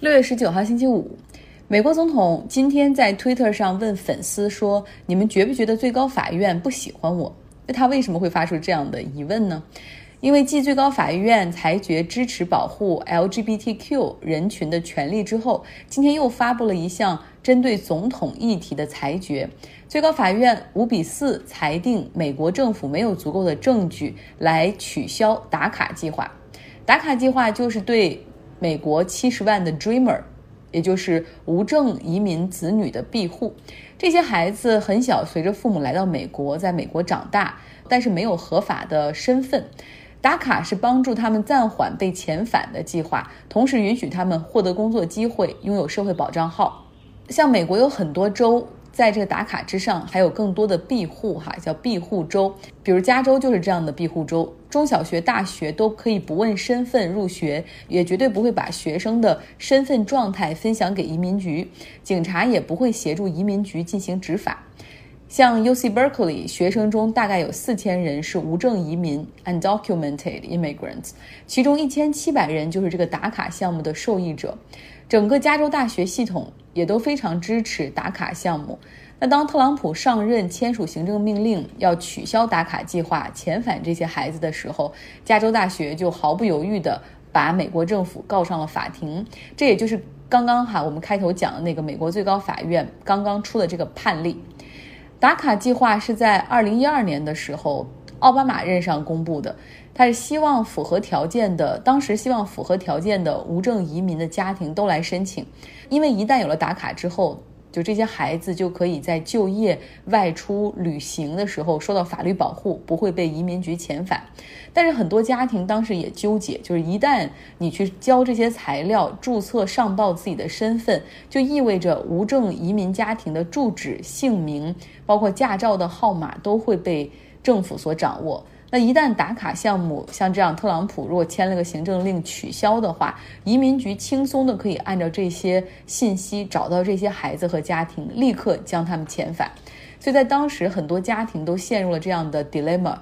六月十九号星期五，美国总统今天在 Twitter 上问粉丝说：“你们觉不觉得最高法院不喜欢我？”那他为什么会发出这样的疑问呢？因为继最高法院裁决支持保护 LGBTQ 人群的权利之后，今天又发布了一项针对总统议题的裁决。最高法院五比四裁定，美国政府没有足够的证据来取消打卡计划。打卡计划就是对。美国七十万的 Dreamer，也就是无证移民子女的庇护。这些孩子很小，随着父母来到美国，在美国长大，但是没有合法的身份。打卡是帮助他们暂缓被遣返的计划，同时允许他们获得工作机会，拥有社会保障号。像美国有很多州。在这个打卡之上，还有更多的庇护，哈，叫庇护州。比如加州就是这样的庇护州，中小学、大学都可以不问身份入学，也绝对不会把学生的身份状态分享给移民局，警察也不会协助移民局进行执法。像 U C Berkeley 学生中大概有四千人是无证移民 （undocumented immigrants），其中一千七百人就是这个打卡项目的受益者。整个加州大学系统也都非常支持打卡项目。那当特朗普上任签署行政命令要取消打卡计划、遣返这些孩子的时候，加州大学就毫不犹豫地把美国政府告上了法庭。这也就是刚刚哈我们开头讲的那个美国最高法院刚刚出的这个判例。打卡计划是在二零一二年的时候奥巴马任上公布的。他是希望符合条件的，当时希望符合条件的无证移民的家庭都来申请，因为一旦有了打卡之后，就这些孩子就可以在就业、外出旅行的时候受到法律保护，不会被移民局遣返。但是很多家庭当时也纠结，就是一旦你去交这些材料、注册上报自己的身份，就意味着无证移民家庭的住址、姓名，包括驾照的号码都会被政府所掌握。那一旦打卡项目像这样，特朗普如果签了个行政令取消的话，移民局轻松的可以按照这些信息找到这些孩子和家庭，立刻将他们遣返。所以在当时，很多家庭都陷入了这样的 dilemma，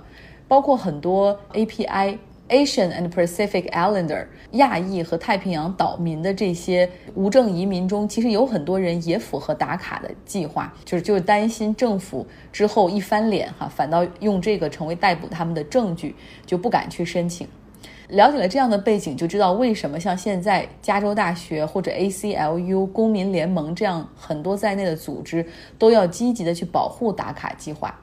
包括很多 API。Asian and Pacific Islander 亚裔和太平洋岛民的这些无证移民中，其实有很多人也符合打卡的计划，就是就是担心政府之后一翻脸哈，反倒用这个成为逮捕他们的证据，就不敢去申请。了解了这样的背景，就知道为什么像现在加州大学或者 ACLU 公民联盟这样很多在内的组织都要积极的去保护打卡计划，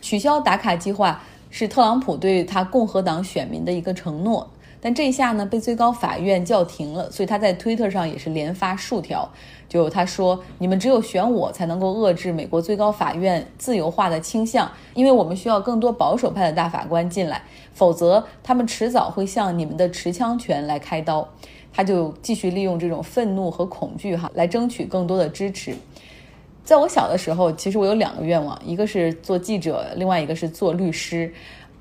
取消打卡计划。是特朗普对他共和党选民的一个承诺，但这一下呢被最高法院叫停了，所以他在推特上也是连发数条，就他说：“你们只有选我才能够遏制美国最高法院自由化的倾向，因为我们需要更多保守派的大法官进来，否则他们迟早会向你们的持枪权来开刀。”他就继续利用这种愤怒和恐惧哈来争取更多的支持。在我小的时候，其实我有两个愿望，一个是做记者，另外一个是做律师。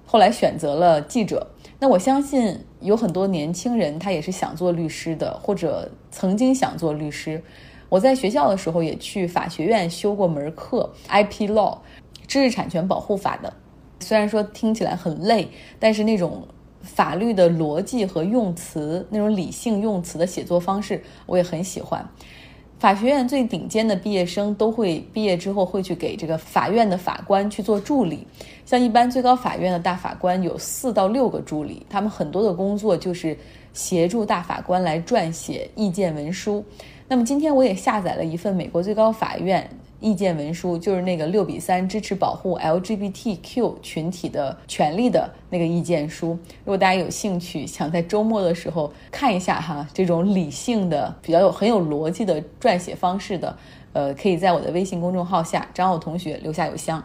后来选择了记者。那我相信有很多年轻人，他也是想做律师的，或者曾经想做律师。我在学校的时候也去法学院修过门课，IP Law，知识产权保护法的。虽然说听起来很累，但是那种法律的逻辑和用词，那种理性用词的写作方式，我也很喜欢。法学院最顶尖的毕业生都会毕业之后会去给这个法院的法官去做助理，像一般最高法院的大法官有四到六个助理，他们很多的工作就是协助大法官来撰写意见文书。那么今天我也下载了一份美国最高法院。意见文书就是那个六比三支持保护 LGBTQ 群体的权利的那个意见书。如果大家有兴趣，想在周末的时候看一下哈，这种理性的、比较有很有逻辑的撰写方式的，呃，可以在我的微信公众号下张奥同学留下邮箱。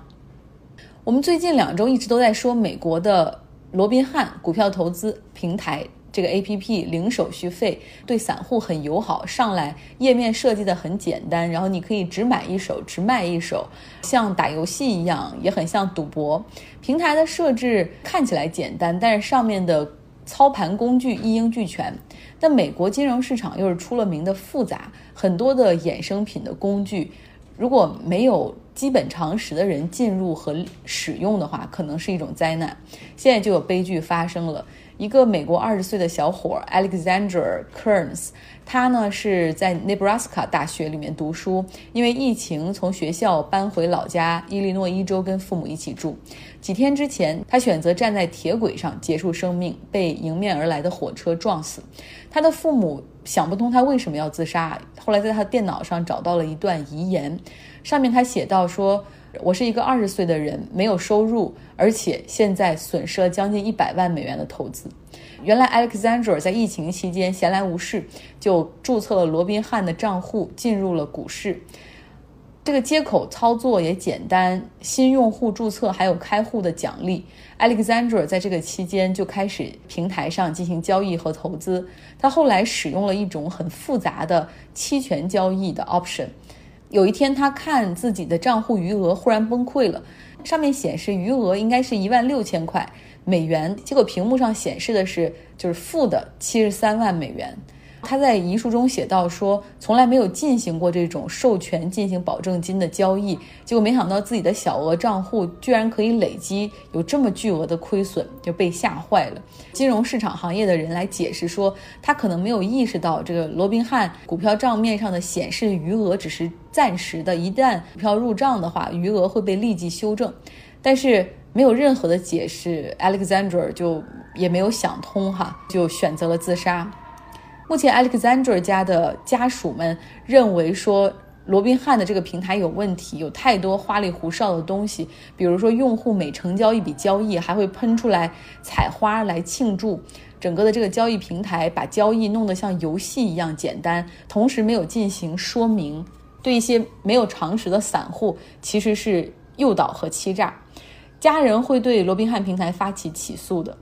我们最近两周一直都在说美国的罗宾汉股票投资平台。这个 A P P 零手续费，对散户很友好。上来页面设计的很简单，然后你可以只买一手，只卖一手，像打游戏一样，也很像赌博。平台的设置看起来简单，但是上面的操盘工具一应俱全。但美国金融市场又是出了名的复杂，很多的衍生品的工具，如果没有基本常识的人进入和使用的话，可能是一种灾难。现在就有悲剧发生了。一个美国二十岁的小伙 Alexander Kearns，他呢是在 Nebraska 大学里面读书，因为疫情从学校搬回老家伊利诺伊州跟父母一起住。几天之前，他选择站在铁轨上结束生命，被迎面而来的火车撞死。他的父母想不通他为什么要自杀，后来在他的电脑上找到了一段遗言，上面他写到说。我是一个二十岁的人，没有收入，而且现在损失了将近一百万美元的投资。原来 Alexander 在疫情期间闲来无事，就注册了罗宾汉的账户，进入了股市。这个接口操作也简单，新用户注册还有开户的奖励。Alexander 在这个期间就开始平台上进行交易和投资。他后来使用了一种很复杂的期权交易的 option。有一天，他看自己的账户余额忽然崩溃了，上面显示余额应该是一万六千块美元，结果屏幕上显示的是就是负的七十三万美元。他在遗书中写到说，从来没有进行过这种授权进行保证金的交易，结果没想到自己的小额账户居然可以累积有这么巨额的亏损，就被吓坏了。金融市场行业的人来解释说，他可能没有意识到这个罗宾汉股票账面上的显示余额只是暂时的，一旦股票入账的话，余额会被立即修正。但是没有任何的解释，Alexander 就也没有想通哈，就选择了自杀。目前，Alexander 家的家属们认为说，罗宾汉的这个平台有问题，有太多花里胡哨的东西，比如说用户每成交一笔交易，还会喷出来彩花来庆祝。整个的这个交易平台把交易弄得像游戏一样简单，同时没有进行说明，对一些没有常识的散户其实是诱导和欺诈。家人会对罗宾汉平台发起起诉的。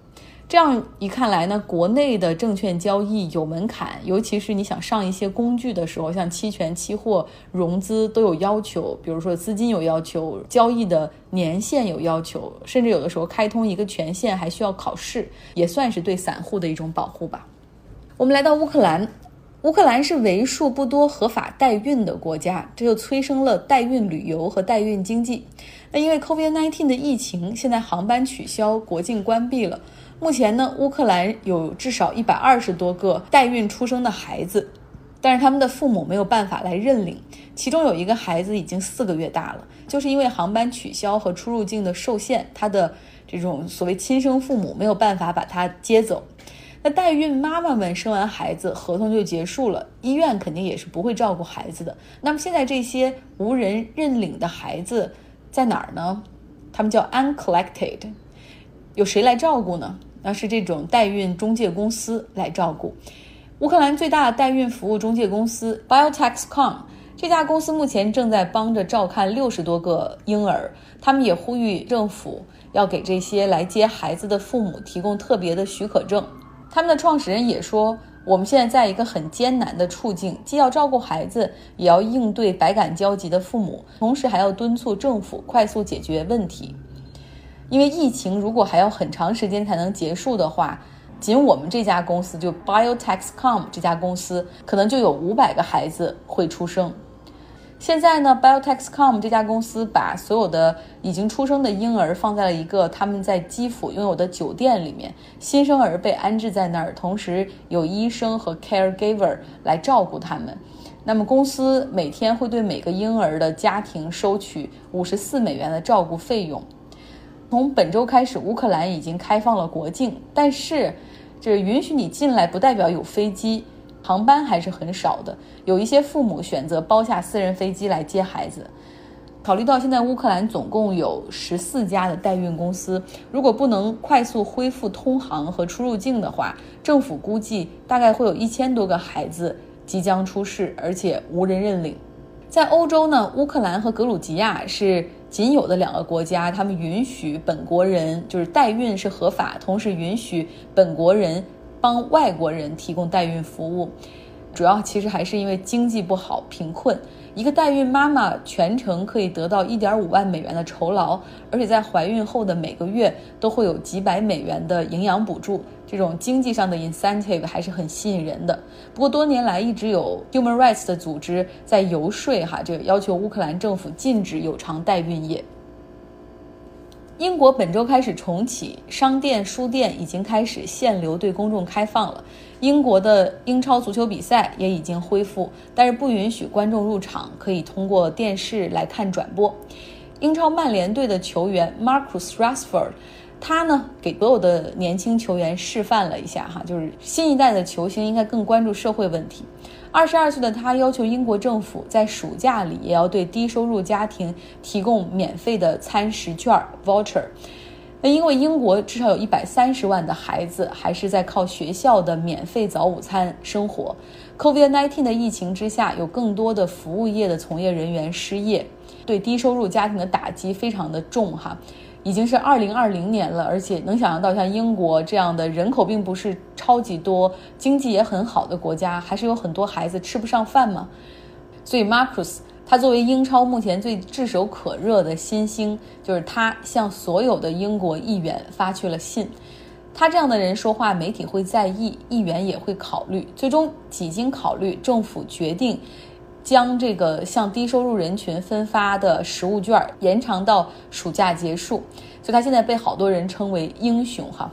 这样一看来呢，国内的证券交易有门槛，尤其是你想上一些工具的时候，像期权、期货、融资都有要求，比如说资金有要求，交易的年限有要求，甚至有的时候开通一个权限还需要考试，也算是对散户的一种保护吧。我们来到乌克兰，乌克兰是为数不多合法代孕的国家，这就催生了代孕旅游和代孕经济。那因为 COVID-19 的疫情，现在航班取消，国境关闭了。目前呢，乌克兰有至少一百二十多个代孕出生的孩子，但是他们的父母没有办法来认领。其中有一个孩子已经四个月大了，就是因为航班取消和出入境的受限，他的这种所谓亲生父母没有办法把他接走。那代孕妈妈们生完孩子，合同就结束了，医院肯定也是不会照顾孩子的。那么现在这些无人认领的孩子在哪儿呢？他们叫 uncollected，有谁来照顾呢？那是这种代孕中介公司来照顾。乌克兰最大代孕服务中介公司 Biotaxcom 这家公司目前正在帮着照看六十多个婴儿。他们也呼吁政府要给这些来接孩子的父母提供特别的许可证。他们的创始人也说：“我们现在在一个很艰难的处境，既要照顾孩子，也要应对百感交集的父母，同时还要敦促政府快速解决问题。”因为疫情如果还要很长时间才能结束的话，仅我们这家公司就 Biotaxcom 这家公司可能就有五百个孩子会出生。现在呢，Biotaxcom 这家公司把所有的已经出生的婴儿放在了一个他们在基辅拥有的酒店里面，新生儿被安置在那儿，同时有医生和 caregiver 来照顾他们。那么公司每天会对每个婴儿的家庭收取五十四美元的照顾费用。从本周开始，乌克兰已经开放了国境，但是这允许你进来不代表有飞机，航班还是很少的。有一些父母选择包下私人飞机来接孩子。考虑到现在乌克兰总共有十四家的代孕公司，如果不能快速恢复通航和出入境的话，政府估计大概会有一千多个孩子即将出世，而且无人认领。在欧洲呢，乌克兰和格鲁吉亚是。仅有的两个国家，他们允许本国人就是代孕是合法，同时允许本国人帮外国人提供代孕服务。主要其实还是因为经济不好、贫困。一个代孕妈妈全程可以得到一点五万美元的酬劳，而且在怀孕后的每个月都会有几百美元的营养补助。这种经济上的 incentive 还是很吸引人的。不过多年来一直有 human rights 的组织在游说，哈，就要求乌克兰政府禁止有偿代孕业。英国本周开始重启，商店、书店已经开始限流对公众开放了。英国的英超足球比赛也已经恢复，但是不允许观众入场，可以通过电视来看转播。英超曼联队的球员 Marcus Rashford，他呢给所有的年轻球员示范了一下哈，就是新一代的球星应该更关注社会问题。二十二岁的他要求英国政府在暑假里也要对低收入家庭提供免费的餐食券 voucher。那因为英国至少有一百三十万的孩子还是在靠学校的免费早午餐生活。COVID-19 的疫情之下，有更多的服务业的从业人员失业，对低收入家庭的打击非常的重哈。已经是二零二零年了，而且能想象到像英国这样的人口并不是超级多、经济也很好的国家，还是有很多孩子吃不上饭吗？所以，Marcus 他作为英超目前最炙手可热的新星，就是他向所有的英国议员发去了信。他这样的人说话，媒体会在意，议员也会考虑。最终几经考虑，政府决定。将这个向低收入人群分发的食物券延长到暑假结束，所以他现在被好多人称为英雄哈。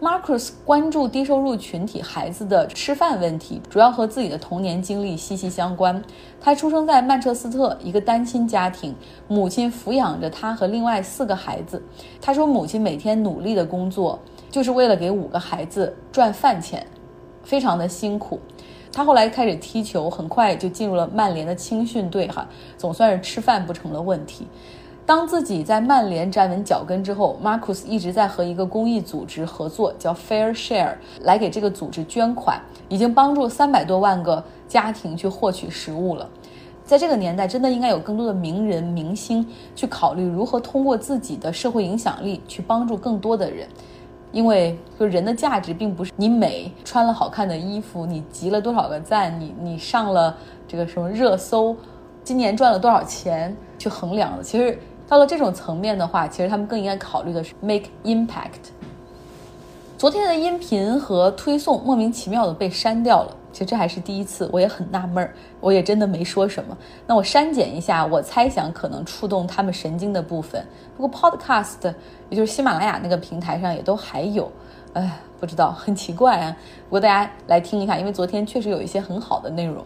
Marcus 关注低收入群体孩子的吃饭问题，主要和自己的童年经历息息相关。他出生在曼彻斯特一个单亲家庭，母亲抚养着他和另外四个孩子。他说，母亲每天努力的工作，就是为了给五个孩子赚饭钱，非常的辛苦。他后来开始踢球，很快就进入了曼联的青训队，哈，总算是吃饭不成了问题。当自己在曼联站稳脚跟之后，Marcus 一直在和一个公益组织合作，叫 Fair Share，来给这个组织捐款，已经帮助三百多万个家庭去获取食物了。在这个年代，真的应该有更多的名人明星去考虑如何通过自己的社会影响力去帮助更多的人。因为就人的价值并不是你美穿了好看的衣服，你集了多少个赞，你你上了这个什么热搜，今年赚了多少钱去衡量的。其实到了这种层面的话，其实他们更应该考虑的是 make impact。昨天的音频和推送莫名其妙的被删掉了，其实这还是第一次，我也很纳闷儿，我也真的没说什么。那我删减一下，我猜想可能触动他们神经的部分。不过 Podcast，也就是喜马拉雅那个平台上也都还有，哎，不知道，很奇怪啊。不过大家来听一下，因为昨天确实有一些很好的内容。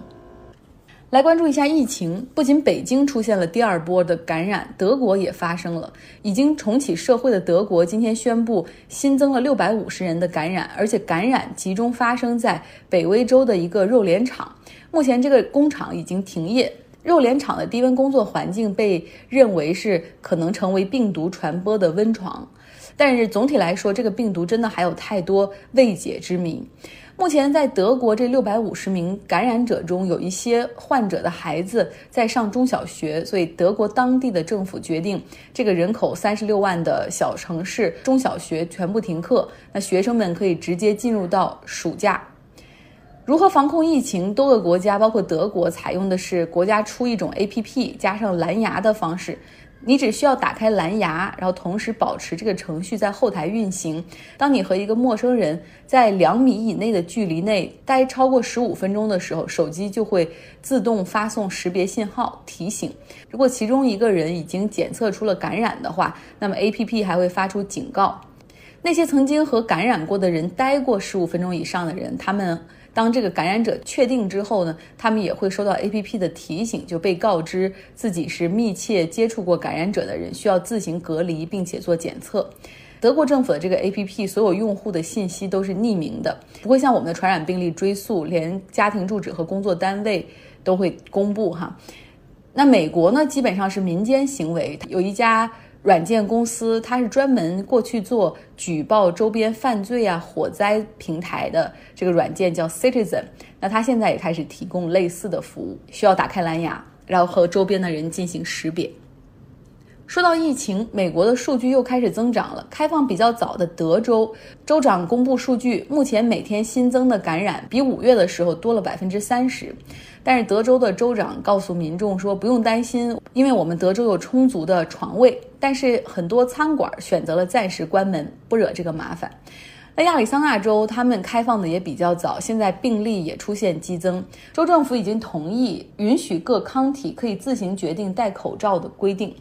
来关注一下疫情，不仅北京出现了第二波的感染，德国也发生了。已经重启社会的德国今天宣布新增了六百五十人的感染，而且感染集中发生在北威州的一个肉联厂。目前这个工厂已经停业，肉联厂的低温工作环境被认为是可能成为病毒传播的温床。但是总体来说，这个病毒真的还有太多未解之谜。目前在德国，这六百五十名感染者中有一些患者的孩子在上中小学，所以德国当地的政府决定，这个人口三十六万的小城市中小学全部停课，那学生们可以直接进入到暑假。如何防控疫情？多个国家，包括德国，采用的是国家出一种 APP 加上蓝牙的方式。你只需要打开蓝牙，然后同时保持这个程序在后台运行。当你和一个陌生人在两米以内的距离内待超过十五分钟的时候，手机就会自动发送识别信号提醒。如果其中一个人已经检测出了感染的话，那么 APP 还会发出警告。那些曾经和感染过的人待过十五分钟以上的人，他们。当这个感染者确定之后呢，他们也会收到 APP 的提醒，就被告知自己是密切接触过感染者的人，需要自行隔离并且做检测。德国政府的这个 APP 所有用户的信息都是匿名的，不会像我们的传染病例追溯，连家庭住址和工作单位都会公布哈。那美国呢，基本上是民间行为，有一家。软件公司，它是专门过去做举报周边犯罪啊、火灾平台的这个软件叫 Citizen。那它现在也开始提供类似的服务，需要打开蓝牙，然后和周边的人进行识别。说到疫情，美国的数据又开始增长了。开放比较早的德州州长公布数据，目前每天新增的感染比五月的时候多了百分之三十。但是德州的州长告诉民众说，不用担心，因为我们德州有充足的床位。但是很多餐馆选择了暂时关门，不惹这个麻烦。那亚利桑那州他们开放的也比较早，现在病例也出现激增，州政府已经同意允许各康体可以自行决定戴口罩的规定。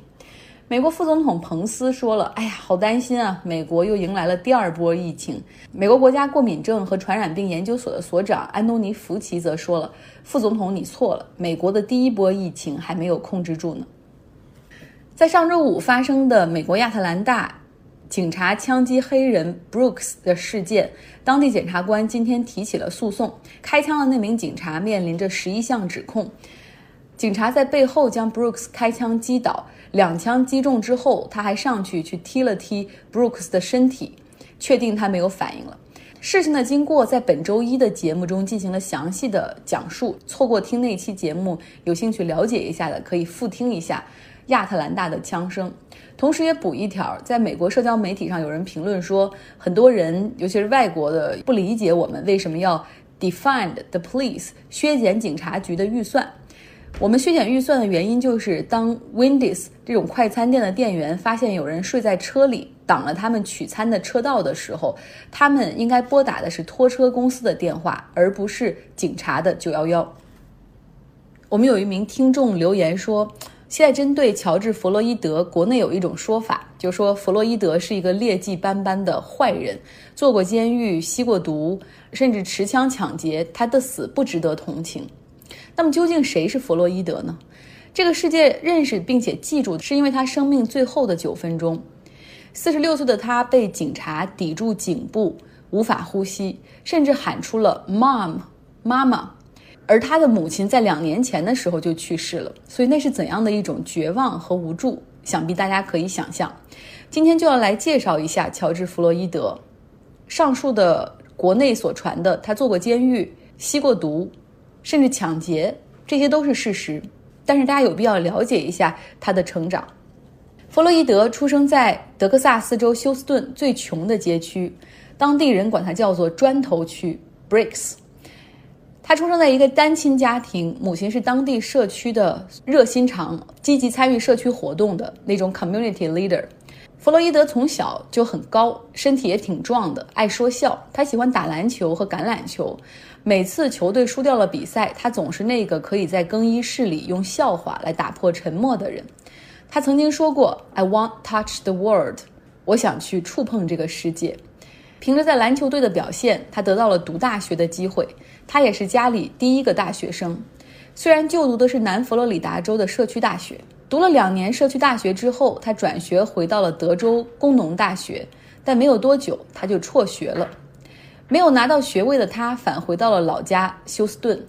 美国副总统彭斯说了：“哎呀，好担心啊！美国又迎来了第二波疫情。”美国国家过敏症和传染病研究所的所长安东尼·福奇则说了：“副总统，你错了，美国的第一波疫情还没有控制住呢。”在上周五发生的美国亚特兰大警察枪击黑人 Brooks 的事件，当地检察官今天提起了诉讼。开枪的那名警察面临着十一项指控。警察在背后将 Brooks 开枪击倒，两枪击中之后，他还上去去踢了踢 Brooks 的身体，确定他没有反应了。事情的经过在本周一的节目中进行了详细的讲述。错过听那期节目，有兴趣了解一下的可以复听一下亚特兰大的枪声。同时也补一条，在美国社交媒体上有人评论说，很多人尤其是外国的不理解我们为什么要 defund the police 削减警察局的预算。我们削减预算的原因就是，当 Wendy's 这种快餐店的店员发现有人睡在车里，挡了他们取餐的车道的时候，他们应该拨打的是拖车公司的电话，而不是警察的九幺幺。我们有一名听众留言说，现在针对乔治·弗洛伊德，国内有一种说法，就说弗洛伊德是一个劣迹斑斑的坏人，坐过监狱，吸过毒，甚至持枪抢劫，他的死不值得同情。那么究竟谁是弗洛伊德呢？这个世界认识并且记住，是因为他生命最后的九分钟。四十六岁的他被警察抵住颈部，无法呼吸，甚至喊出了 “mom”，妈妈。而他的母亲在两年前的时候就去世了，所以那是怎样的一种绝望和无助？想必大家可以想象。今天就要来介绍一下乔治·弗洛伊德。上述的国内所传的，他做过监狱，吸过毒。甚至抢劫，这些都是事实。但是大家有必要了解一下他的成长。弗洛伊德出生在德克萨斯州休斯顿最穷的街区，当地人管它叫做“砖头区 ”（Bricks）。他出生在一个单亲家庭，母亲是当地社区的热心肠，积极参与社区活动的那种 community leader。弗洛伊德从小就很高，身体也挺壮的，爱说笑。他喜欢打篮球和橄榄球。每次球队输掉了比赛，他总是那个可以在更衣室里用笑话来打破沉默的人。他曾经说过：“I want touch the world。”我想去触碰这个世界。凭着在篮球队的表现，他得到了读大学的机会。他也是家里第一个大学生，虽然就读的是南佛罗里达州的社区大学。读了两年社区大学之后，他转学回到了德州工农大学，但没有多久他就辍学了。没有拿到学位的他返回到了老家休斯顿。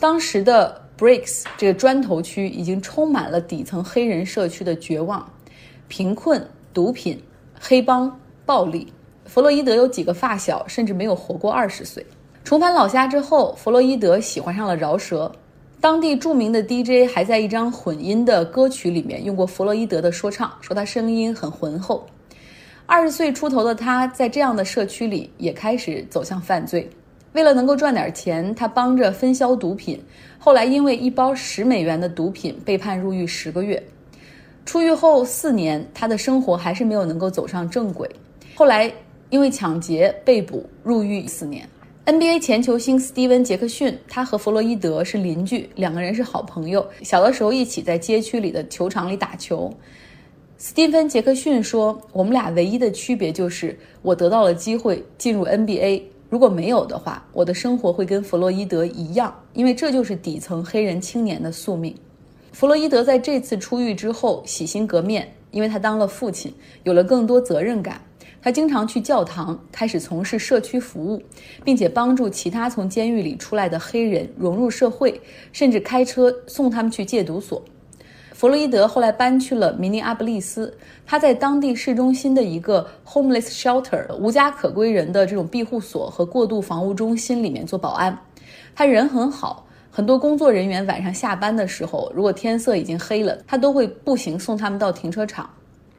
当时的 Bricks 这个砖头区已经充满了底层黑人社区的绝望、贫困、毒品、黑帮、暴力。弗洛伊德有几个发小甚至没有活过二十岁。重返老家之后，弗洛伊德喜欢上了饶舌。当地著名的 DJ 还在一张混音的歌曲里面用过弗洛伊德的说唱，说他声音很浑厚。二十岁出头的他，在这样的社区里也开始走向犯罪。为了能够赚点钱，他帮着分销毒品。后来因为一包十美元的毒品被判入狱十个月。出狱后四年，他的生活还是没有能够走上正轨。后来因为抢劫被捕入狱四年。NBA 前球星斯蒂文·杰克逊，他和弗洛伊德是邻居，两个人是好朋友。小的时候一起在街区里的球场里打球。斯蒂芬·杰克逊说：“我们俩唯一的区别就是我得到了机会进入 NBA，如果没有的话，我的生活会跟弗洛伊德一样，因为这就是底层黑人青年的宿命。”弗洛伊德在这次出狱之后洗心革面，因为他当了父亲，有了更多责任感。他经常去教堂，开始从事社区服务，并且帮助其他从监狱里出来的黑人融入社会，甚至开车送他们去戒毒所。弗洛伊德后来搬去了明尼阿布利斯，他在当地市中心的一个 homeless shelter 无家可归人的这种庇护所和过渡房屋中心里面做保安。他人很好，很多工作人员晚上下班的时候，如果天色已经黑了，他都会步行送他们到停车场。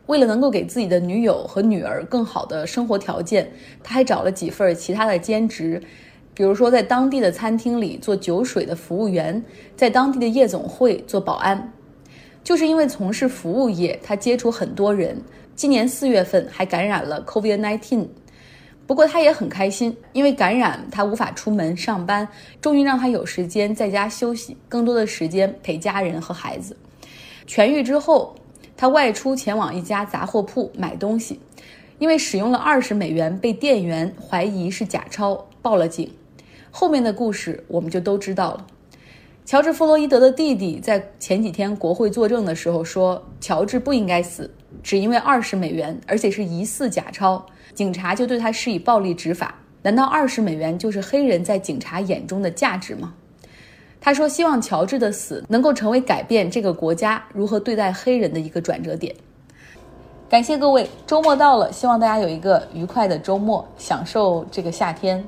为了能够给自己的女友和女儿更好的生活条件，他还找了几份其他的兼职，比如说在当地的餐厅里做酒水的服务员，在当地的夜总会做保安。就是因为从事服务业，他接触很多人。今年四月份还感染了 COVID-19，不过他也很开心，因为感染他无法出门上班，终于让他有时间在家休息，更多的时间陪家人和孩子。痊愈之后，他外出前往一家杂货铺买东西，因为使用了二十美元，被店员怀疑是假钞，报了警。后面的故事我们就都知道了。乔治·弗洛伊德的弟弟在前几天国会作证的时候说，乔治不应该死，只因为二十美元，而且是疑似假钞，警察就对他施以暴力执法。难道二十美元就是黑人在警察眼中的价值吗？他说：“希望乔治的死能够成为改变这个国家如何对待黑人的一个转折点。”感谢各位，周末到了，希望大家有一个愉快的周末，享受这个夏天。